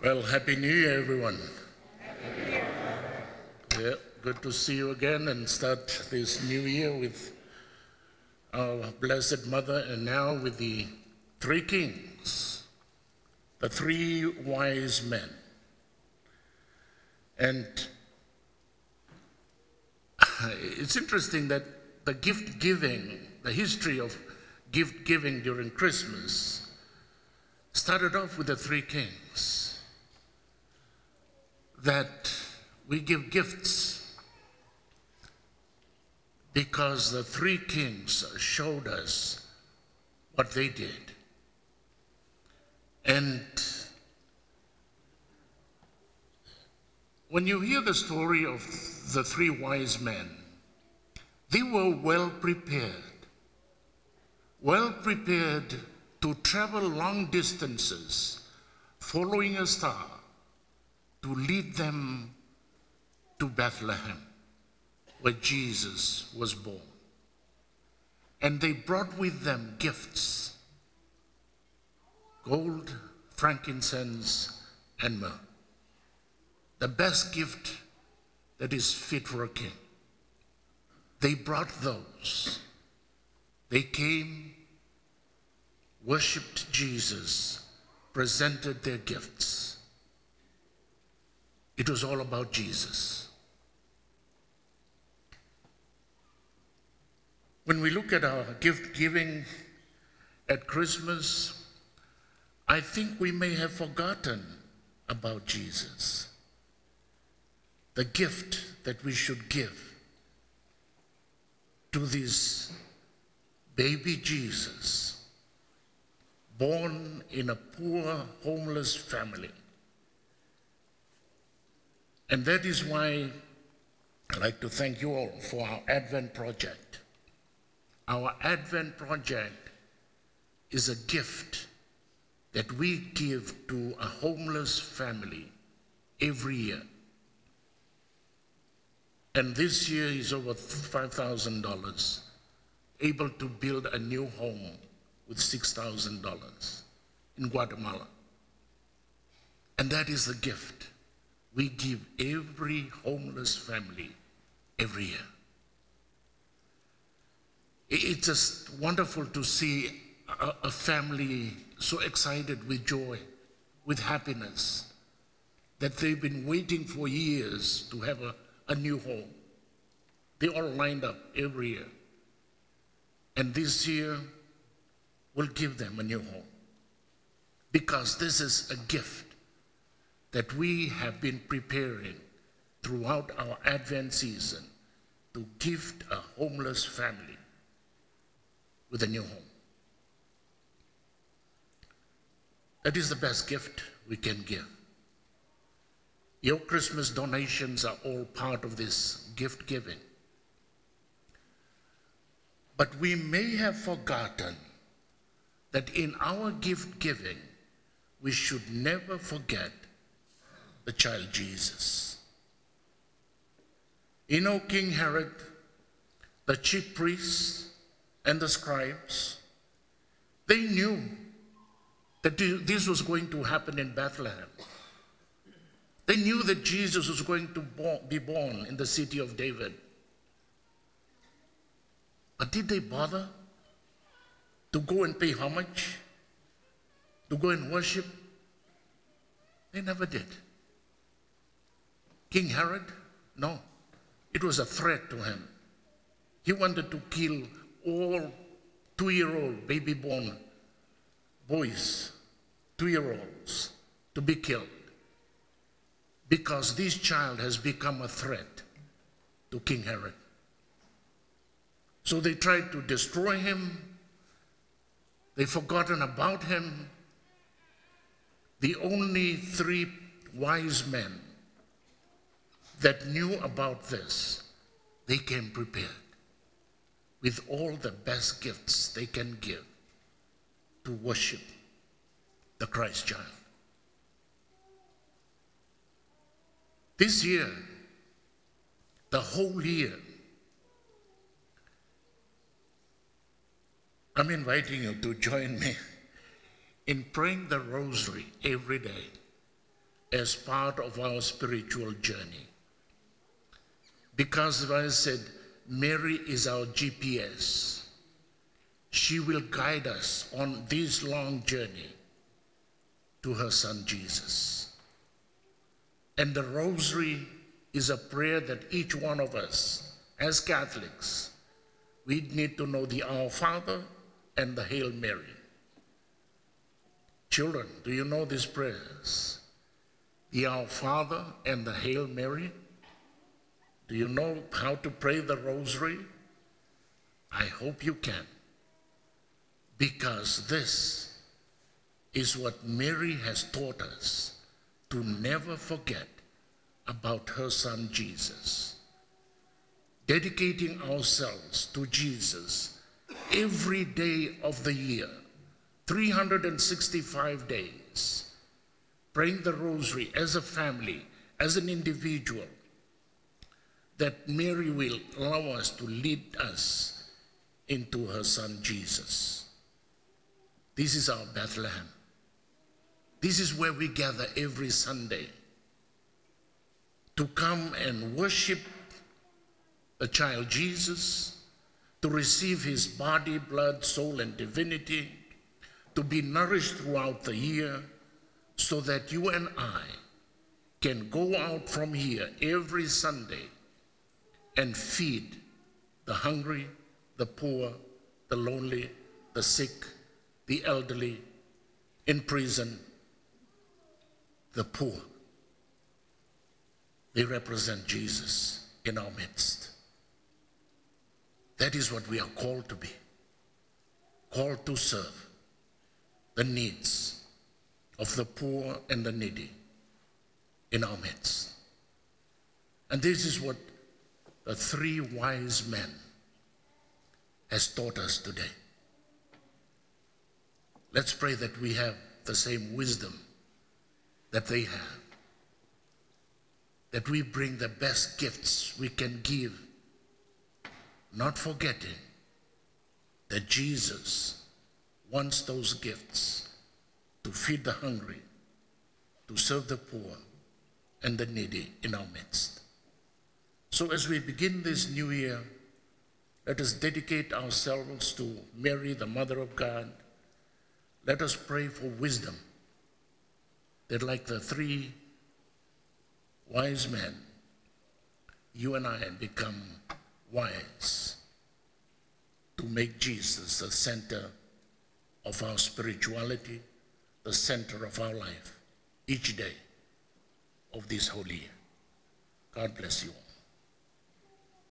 Well, Happy New Year, everyone. Yeah, good to see you again and start this new year with our Blessed Mother and now with the three kings, the three wise men. And it's interesting that the gift giving, the history of gift giving during Christmas, started off with the three kings that we give gifts because the three kings showed us what they did. And when you hear the story of the three wise men, they were well prepared, well prepared to travel long distances following a star to lead them to Bethlehem, where Jesus was born. And they brought with them gifts gold, frankincense, and myrrh. The best gift that is fit for a king. They brought those. They came, worshiped Jesus, presented their gifts. It was all about Jesus. When we look at our gift giving at Christmas, I think we may have forgotten about Jesus. The gift that we should give to this baby Jesus, born in a poor, homeless family and that is why I'd like to thank you all for our Advent project. Our Advent project is a gift that we give to a homeless family every year. And this year is over $5,000, able to build a new home with $6,000 in Guatemala. And that is the gift we give every homeless family every year. It's just wonderful to see a, a family so excited with joy, with happiness, that they've been waiting for years to have a, a new home. They all lined up every year. And this year, we'll give them a new home. Because this is a gift that we have been preparing throughout our Advent season to gift a homeless family with a new home. That is the best gift we can give. Your Christmas donations are all part of this gift giving. But we may have forgotten that in our gift giving, we should never forget the child Jesus. You know, King Herod, the chief priests, and the scribes, they knew that this was going to happen in Bethlehem. They knew that Jesus was going to be born in the city of David. But did they bother to go and pay homage? To go and worship? They never did. King Herod? No. It was a threat to him. He wanted to kill all two year old baby born boys, two year olds, to be killed. Because this child has become a threat to King Herod. So they tried to destroy him. They've forgotten about him. The only three wise men that knew about this, they came prepared with all the best gifts they can give to worship the Christ child. This year, the whole year, I'm inviting you to join me in praying the rosary every day as part of our spiritual journey. Because, I said, Mary is our GPS. She will guide us on this long journey to her son Jesus. And the rosary is a prayer that each one of us, as Catholics, we need to know the Our Father and the Hail Mary. Children, do you know these prayers? The Our Father and the Hail Mary? Do you know how to pray the rosary? I hope you can. Because this is what Mary has taught us to never forget about her son Jesus. Dedicating ourselves to Jesus every day of the year, 365 days, praying the rosary as a family, as an individual, that Mary will allow us to lead us into her son Jesus. This is our Bethlehem. This is where we gather every Sunday to come and worship the child Jesus, to receive his body, blood, soul, and divinity, to be nourished throughout the year, so that you and I can go out from here every Sunday and feed the hungry, the poor, the lonely, the sick, the elderly, in prison, the poor. They represent Jesus in our midst. That is what we are called to be called to serve the needs of the poor and the needy in our midst. And this is what the three wise men has taught us today. Let's pray that we have the same wisdom that they have, that we bring the best gifts we can give, not forgetting that Jesus wants those gifts to feed the hungry, to serve the poor and the needy in our midst. So as we begin this new year, let us dedicate ourselves to Mary, the Mother of God. Let us pray for wisdom, that like the three wise men, you and I become wise to make Jesus the center of our spirituality, the center of our life, each day of this holy year. God bless you all.